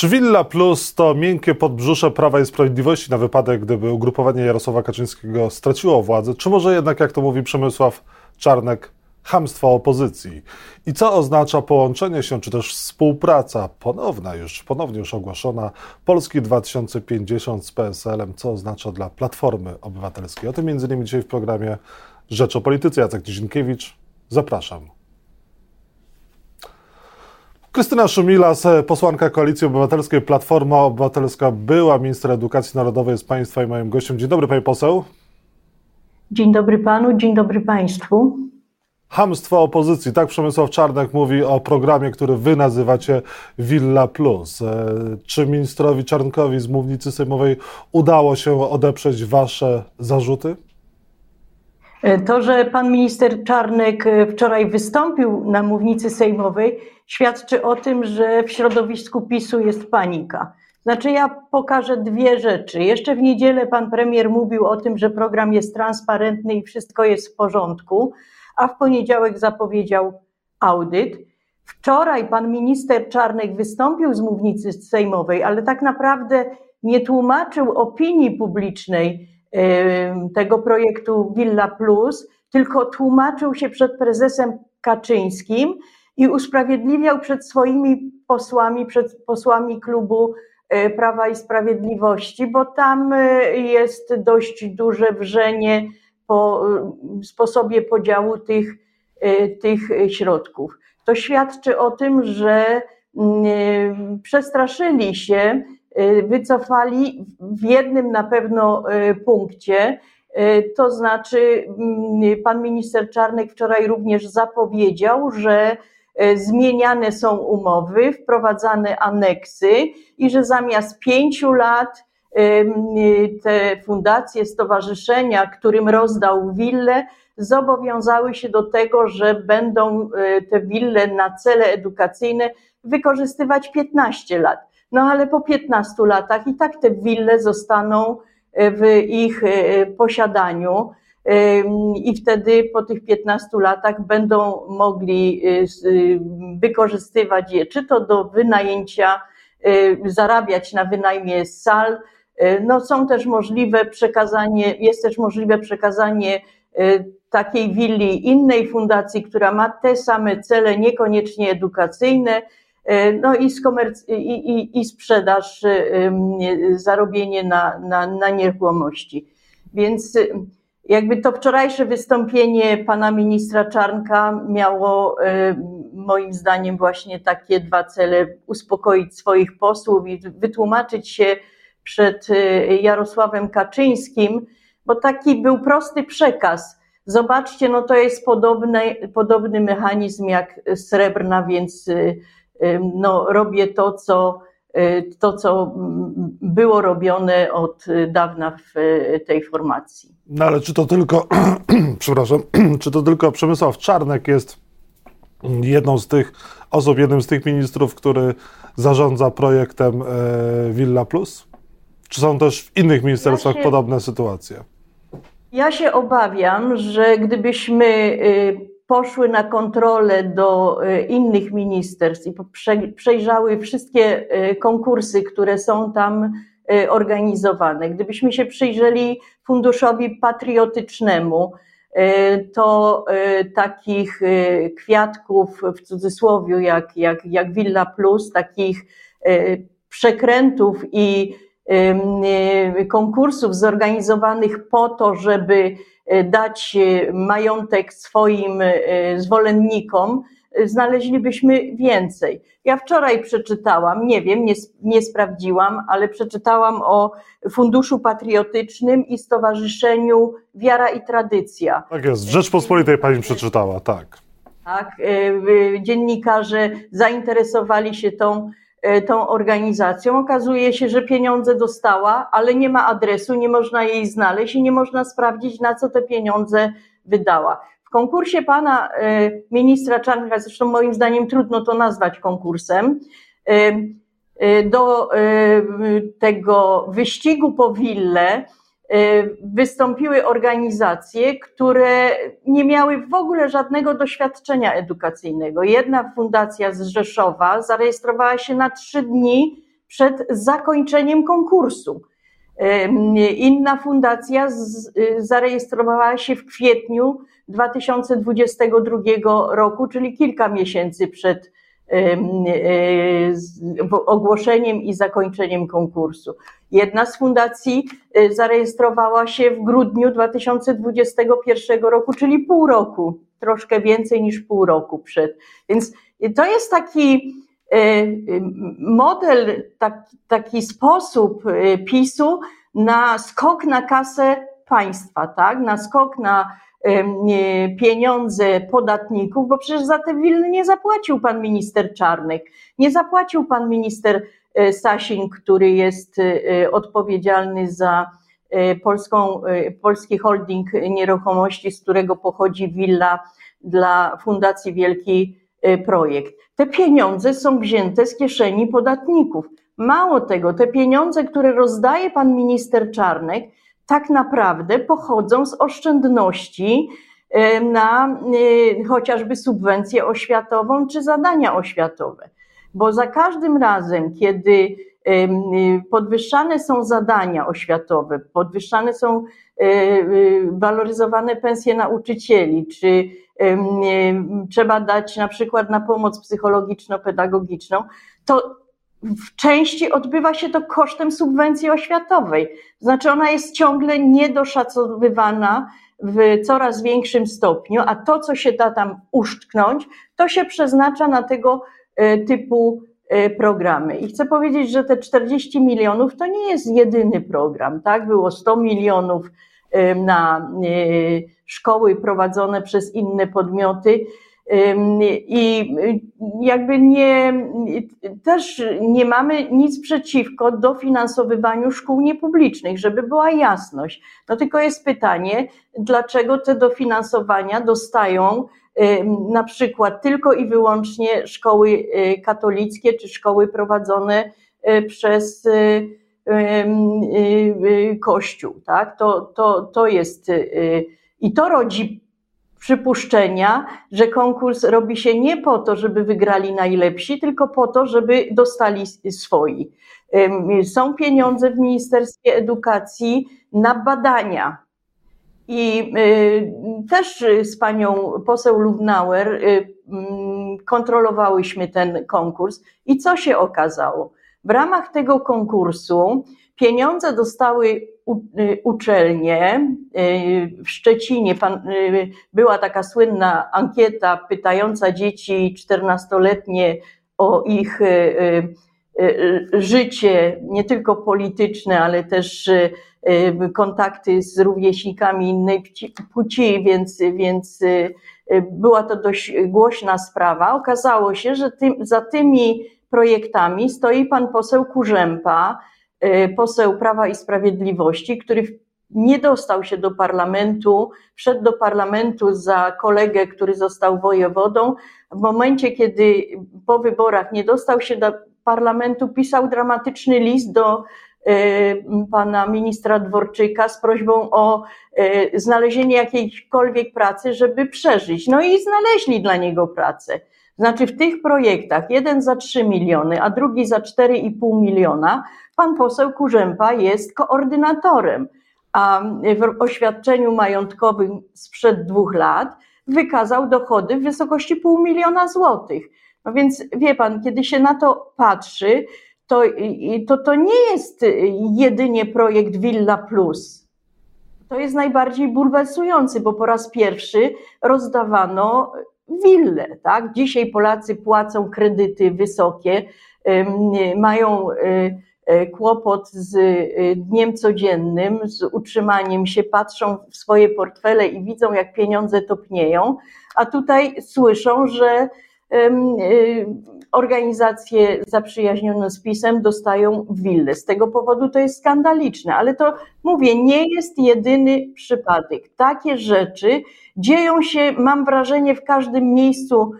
Czy Villa Plus to miękkie podbrzusze Prawa i Sprawiedliwości na wypadek, gdyby ugrupowanie Jarosława Kaczyńskiego straciło władzę, czy może jednak, jak to mówi Przemysław Czarnek, hamstwo opozycji? I co oznacza połączenie się, czy też współpraca ponowna już, ponownie już ogłoszona Polski 2050 z PSL-em, co oznacza dla Platformy Obywatelskiej? O tym między innymi dzisiaj w programie Rzecz o Polityce. Jacek Dzienkiewicz, zapraszam. Krystyna Szumilas, posłanka Koalicji Obywatelskiej, Platforma Obywatelska, była minister edukacji narodowej z Państwa i moim gościem. Dzień dobry, pani poseł. Dzień dobry panu, dzień dobry państwu. Hamstwo opozycji, tak Przemysław Czarnek mówi o programie, który wy nazywacie Villa Plus. E, czy ministrowi Czarnkowi z mównicy sejmowej udało się odeprzeć wasze zarzuty? E, to, że pan minister Czarnek e, wczoraj wystąpił na mównicy sejmowej, świadczy o tym, że w środowisku PiSu jest panika. Znaczy, ja pokażę dwie rzeczy. Jeszcze w niedzielę pan premier mówił o tym, że program jest transparentny i wszystko jest w porządku, a w poniedziałek zapowiedział audyt. Wczoraj pan minister Czarnek wystąpił z mównicy sejmowej, ale tak naprawdę nie tłumaczył opinii publicznej, tego projektu Villa Plus, tylko tłumaczył się przed prezesem Kaczyńskim i usprawiedliwiał przed swoimi posłami, przed posłami klubu e, Prawa i Sprawiedliwości, bo tam e, jest dość duże wrzenie po e, sposobie podziału tych, tych środków. To świadczy o tym, że mm, przestraszyli się wycofali w jednym na pewno punkcie. To znaczy, mm, pan minister Czarnek wczoraj również zapowiedział, że zmieniane są umowy, wprowadzane aneksy i że zamiast pięciu lat te fundacje, stowarzyszenia, którym rozdał willę, zobowiązały się do tego, że będą te wille na cele edukacyjne wykorzystywać 15 lat. No ale po 15 latach i tak te wille zostaną e, w ich e, posiadaniu i wtedy po tych 15 latach będą mogli e, wykorzystywać je, czy to do wynajęcia, zarabiać na wynajmie sal. No są też możliwe przekazanie, jest też możliwe przekazanie takiej willi innej fundacji, która ma te same cele, niekoniecznie edukacyjne, no i, skomerc- i, i, i sprzedaż, zarobienie na, na, na nieruchomości. Więc jakby to wczorajsze wystąpienie pana ministra Czarnka miało moim zdaniem właśnie takie dwa cele: uspokoić swoich posłów i wytłumaczyć się przed Jarosławem Kaczyńskim, bo taki był prosty przekaz. Zobaczcie, no to jest podobny, podobny mechanizm jak srebrna, więc no, robię to, co, y, to, co było robione od dawna w y, tej formacji. No ale czy to tylko, przepraszam, czy to tylko Przemysław Czarnek jest jedną z tych osób, jednym z tych ministrów, który zarządza projektem e, Villa Plus? Czy są też w innych ministerstwach ja się, podobne sytuacje? Ja się obawiam, że gdybyśmy y, poszły na kontrolę do e, innych ministerstw i przejrzały wszystkie e, konkursy, które są tam e, organizowane. Gdybyśmy się przyjrzeli Funduszowi Patriotycznemu, to takich kwiatków w cudzysłowie jak, jak, jak Villa Plus, takich przekrętów i konkursów zorganizowanych po to, żeby dać e, majątek swoim e, zwolennikom, znaleźlibyśmy więcej. Ja wczoraj przeczytałam, nie wiem, nie, nie sprawdziłam, ale przeczytałam o Funduszu Patriotycznym i Stowarzyszeniu Wiara i Tradycja. Tak jest, Rzeczpospolitej pani przeczytała, tak. Tak, dziennikarze zainteresowali się tą tą organizacją. Okazuje się, że pieniądze dostała, ale nie ma adresu, nie można jej znaleźć i nie można sprawdzić, na co te pieniądze wydała. W konkursie pana e, ministra Czarnka, zresztą moim zdaniem trudno to nazwać konkursem, e, do tego wyścigu po wille Y, wystąpiły organizacje, które nie miały w ogóle żadnego doświadczenia edukacyjnego. Jedna fundacja z Rzeszowa zarejestrowała się na trzy dni przed zakończeniem konkursu. Inna fundacja zarejestrowała się w kwietniu 2022 roku, czyli kilka miesięcy przed ogłoszeniem i zakończeniem konkursu. Jedna z fundacji y, zarejestrowała się w grudniu 2021 roku, czyli pół roku, troszkę więcej niż pół roku przed. Więc to jest taki y, model, taki, taki sposób PiSu na skok na kasę państwa, tak? na skok na pieniądze podatników, bo przecież za te wilny nie zapłacił pan minister Czarnek, nie zapłacił pan minister e, Sasin, który jest e, odpowiedzialny za e, polską, polski holding nieruchomości, z którego pochodzi willa dla Fundacji Wielki Projekt. Te pieniądze są wzięte z kieszeni podatników. Mało tego, te pieniądze, które rozdaje pan minister Czarnek, tak naprawdę pochodzą z oszczędności e, na e, chociażby subwencję oświatową czy zadania oświatowe. Bo za każdym razem, kiedy podwyższane są zadania oświatowe, podwyższane są e, waloryzowane pensje nauczycieli, czy trzeba dać na przykład na pomoc psychologiczno-pedagogiczną, to w części odbywa się to kosztem subwencji oświatowej. Znaczy ona jest ciągle niedoszacowywana w coraz większym stopniu, a to, co się da tam uszczknąć, to się przeznacza na tego e, typu e, programy. I chcę powiedzieć, że te 40 milionów to nie jest jedyny program, tak? Było 100 milionów e, na szkoły prowadzone przez inne podmioty. I jakby nie, też nie mamy nic przeciwko dofinansowywaniu szkół niepublicznych, żeby była jasność. No tylko jest pytanie, dlaczego te dofinansowania dostają na przykład tylko i wyłącznie szkoły y, katolickie czy szkoły prowadzone y, przez y, Kościół, tak? To, to, to jest i to rodzi przypuszczenia, że konkurs robi się nie po to, żeby wygrali najlepsi, tylko po to, żeby dostali swoi. Są pieniądze w Ministerstwie Edukacji na badania. I y, też z panią poseł Lubnauer y, mm, kontrolowałyśmy ten konkurs. I co się okazało? W ramach tego konkursu pieniądze dostały uczelnie. Y, w Szczecinie y, była taka słynna ankieta pytająca dzieci 14-letnie o ich życie, nie tylko polityczne, ale też kontakty z rówieśnikami innej płci, więc, więc była to dość głośna sprawa. Okazało się, że tym, za tymi projektami stoi pan poseł Kurzępa, Y, poseł Prawa i Sprawiedliwości, który nie dostał się do parlamentu, wszedł do parlamentu za kolegę, który został wojewodą. W momencie, kiedy po wyborach nie dostał się do parlamentu, pisał dramatyczny list do y, pana ministra Dworczyka z prośbą o y, znalezienie jakiejkolwiek pracy, żeby przeżyć. No i znaleźli dla niego pracę. Znaczy w tych projektach, jeden za 3 miliony, a drugi za 4,5 miliona, pan poseł Kurzępa jest koordynatorem, a w oświadczeniu majątkowym sprzed dwóch lat wykazał dochody w wysokości pół miliona złotych. No więc wie pan, kiedy się na to patrzy, to to, to nie jest jedynie projekt Villa Plus. To jest najbardziej bulwersujący, bo po raz pierwszy rozdawano wille. Tak? Dzisiaj Polacy płacą kredyty wysokie, mają y, y, kłopot z y, dniem codziennym, z utrzymaniem się, patrzą w swoje portfele i widzą, jak pieniądze topnieją, a tutaj słyszą, że organizacje zaprzyjaźnione z PiSem dostają willę. Z tego powodu to jest skandaliczne, ale to mówię, nie jest jedyny przypadek. Takie rzeczy dzieją się, mam wrażenie, w każdym miejscu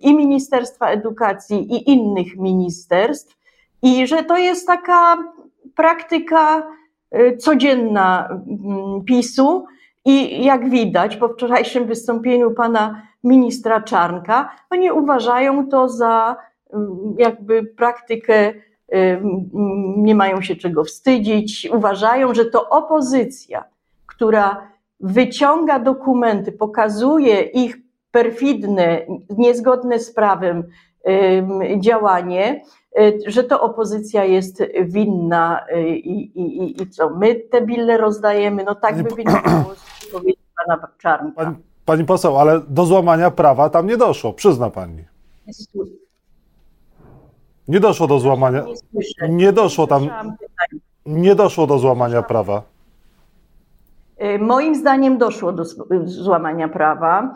i Ministerstwa Edukacji, i innych ministerstw, i że to jest taka praktyka y, codzienna mm, PiSu. I jak widać po wczorajszym wystąpieniu pana ministra Czarnka, oni uważają to za mm, jakby praktykę nie mają się czego wstydzić. Uważają, że to opozycja, która wyciąga dokumenty, pokazuje ich perfidne, niezgodne z prawem działanie, y, że to opozycja jest winna y, i, i, i co, my te bille rozdajemy, no tak by wynikało z wypowiedzi pana Czarnka. Pani, poseł, ale do złamania prawa tam nie doszło, przyzna pani. Nie doszło do złamania. Nie doszło tam. Nie doszło do złamania prawa. Y, moim zdaniem doszło do złamania prawa,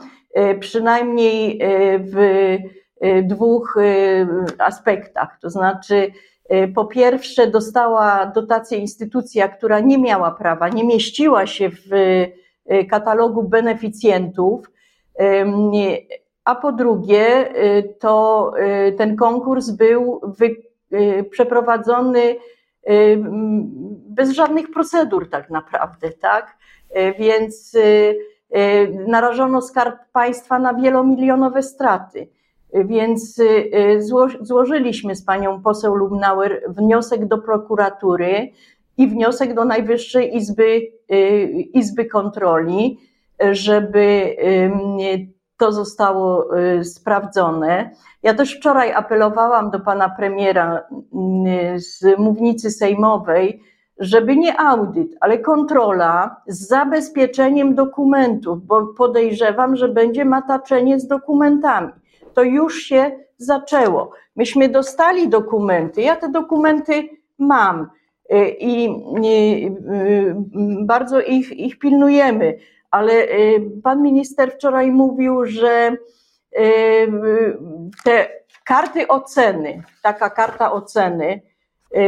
przynajmniej w Y, dwóch y, aspektach. To znaczy, y, po pierwsze, dostała dotację instytucja, która nie miała prawa, nie mieściła się w katalogu beneficjentów, a po drugie, to ten konkurs był przeprowadzony bez żadnych procedur, tak naprawdę, tak? Więc narażono skarb państwa na wielomilionowe straty. Więc y, y, złożyliśmy z panią poseł Lubnauer wniosek do prokuratury i wniosek do Najwyższej Izby, y, Izby Kontroli, żeby to zostało sprawdzone. Ja też wczoraj apelowałam do pana premiera z mównicy sejmowej, żeby nie audyt, ale kontrola z zabezpieczeniem dokumentów, bo podejrzewam, że będzie mataczenie z dokumentami to już się zaczęło. Myśmy dostali dokumenty, ja te dokumenty mam y, i y, bardzo ich, ich pilnujemy, ale y, pan minister wczoraj mówił, że te karty oceny, taka karta oceny,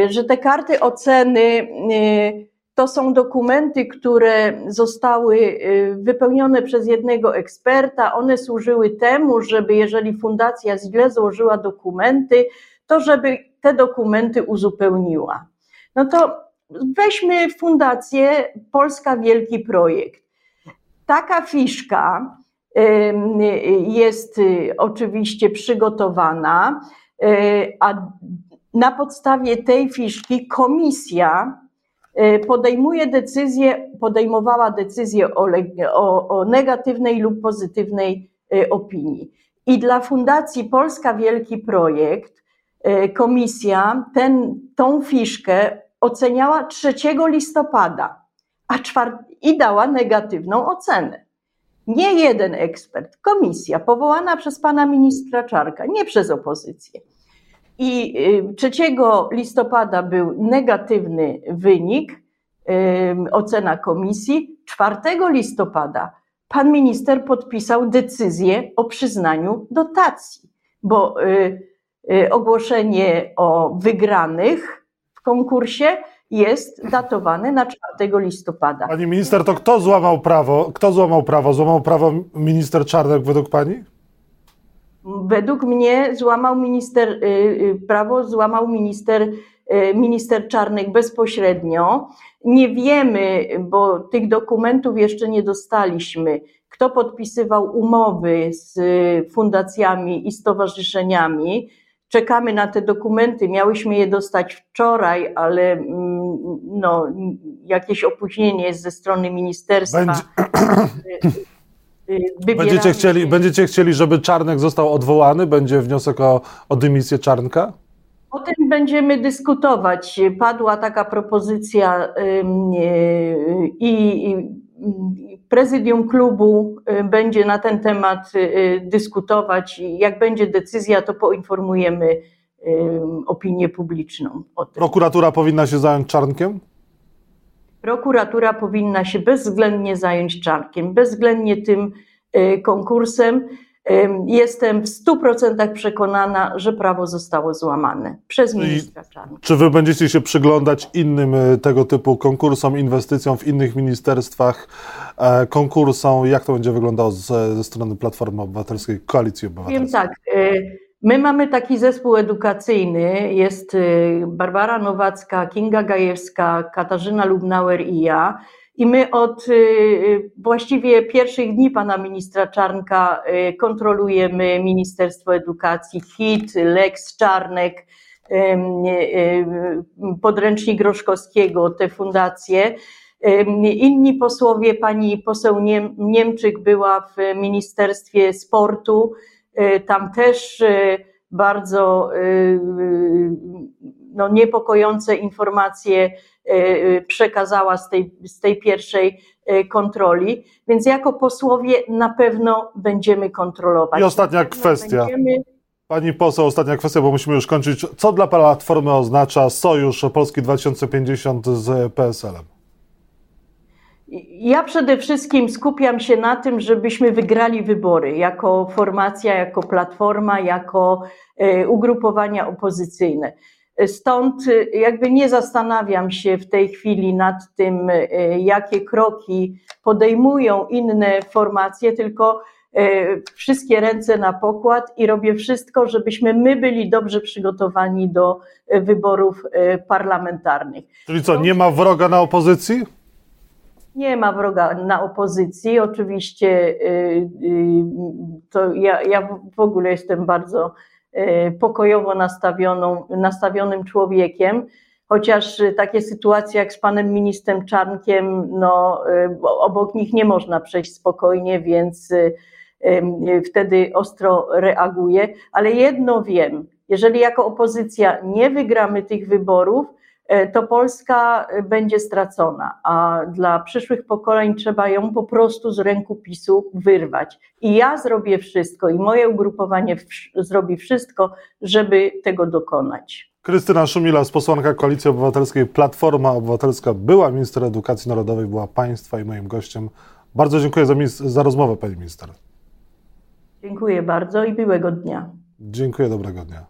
że te karty oceny to są dokumenty, które zostały y, wypełnione przez jednego eksperta. One służyły temu, żeby jeżeli fundacja źle złożyła dokumenty, to żeby te dokumenty uzupełniła. No to weźmy fundację Polska Wielki Projekt. Taka fiszka jest y, oczywiście przygotowana, y, a na podstawie tej fiszki komisja E, podejmuje decyzję, podejmowała decyzję o, o, o negatywnej lub pozytywnej opinii. I dla Fundacji Polska Wielki Projekt komisja ten, tą fiszkę oceniała 3 listopada, a czwart- i dała negatywną ocenę. Nie jeden ekspert, komisja powołana przez pana ministra Czarka, nie przez opozycję. I 3 y, listopada był negatywny wynik, y, ocena komisji. 4 listopada pan minister podpisał decyzję o przyznaniu dotacji, bo y, ogłoszenie o wygranych w konkursie jest datowane na 4 listopada. Pani minister, to kto złamał prawo? Kto złamał prawo? Złamał prawo minister Czarnek według pani? Według mnie złamał minister, y, y, prawo złamał minister, y, minister Czarnek bezpośrednio. Nie wiemy, bo tych dokumentów jeszcze nie dostaliśmy, kto podpisywał umowy z fundacjami i stowarzyszeniami. Czekamy na te dokumenty. Miałyśmy je dostać wczoraj, ale mm, no, jakieś opóźnienie jest ze strony ministerstwa. Będzie... Y, będziecie chcieli, będziecie chcieli, żeby Czarnek został odwołany? Będzie wniosek o, o dymisję Czarnka? O tym będziemy dyskutować. Padła taka propozycja i prezydium klubu y, będzie na ten temat y, dyskutować. Jak będzie decyzja, to poinformujemy opinię publiczną o tym. Prokuratura powinna się zająć Czarnkiem? prokuratura powinna się bezwzględnie zająć czarkiem, bezwzględnie tym y, konkursem. Jestem w 100% przekonana, że prawo zostało złamane przez ministra Czarnka. Czy wy będziecie się przyglądać innym y, tego typu konkursom, inwestycjom w innych ministerstwach, e, konkursom? Jak to będzie wyglądało ze, ze strony Platformy Obywatelskiej, Koalicji Obywatelskiej? Wiem tak. Y, My mamy taki zespół edukacyjny, jest y, Barbara Nowacka, Kinga Gajewska, Katarzyna Lubnauer i ja. I my od y, y, właściwie pierwszych dni pana ministra Czarnka kontrolujemy Ministerstwo Edukacji, HIT, Lex Czarnek, podręcznik Roszkowskiego, te fundacje. Inni posłowie, pani poseł Niem- Niemczyk była w Ministerstwie Sportu, tam też bardzo no, niepokojące informacje e, e, przekazała z tej, z tej pierwszej e, kontroli, więc jako posłowie na pewno będziemy kontrolować. I ostatnia kwestia. Będziemy, Pani poseł, ostatnia kwestia, bo musimy już kończyć. Co dla Platformy oznacza sojusz Polski 2050 z PSL-em? Ja przede wszystkim skupiam się na tym, żebyśmy wygrali wybory jako formacja, jako platforma, jako ugrupowania opozycyjne. Stąd e, jakby nie zastanawiam się w tej chwili nad tym, e, jakie kroki podejmują inne formacje, tylko e, wszystkie ręce na pokład i robię wszystko, żebyśmy my byli dobrze przygotowani do wyborów parlamentarnych. Czyli co, nie ma wroga na opozycji? Nie ma wroga na opozycji. Oczywiście y, y, to ja, ja w ogóle jestem bardzo y, pokojowo nastawioną, nastawionym człowiekiem, chociaż y, takie sytuacje jak z panem ministrem Czarnkiem, no, y, obok nich nie można przejść spokojnie, więc y, y, wtedy ostro reaguję. Ale jedno wiem, jeżeli jako opozycja nie wygramy tych wyborów, to Polska e, będzie stracona, a dla przyszłych pokoleń trzeba ją po prostu z ręku PiSu wyrwać. I ja zrobię wszystko, i moje ugrupowanie zrobi wszystko, żeby tego dokonać. Krystyna Szumila, posłanka Koalicji Obywatelskiej Platforma Obywatelska, była minister edukacji narodowej, była Państwa i moim gościem. Bardzo dziękuję za, za rozmowę, Pani Minister. Dziękuję bardzo i miłego dnia. Dziękuję, dobrego dnia.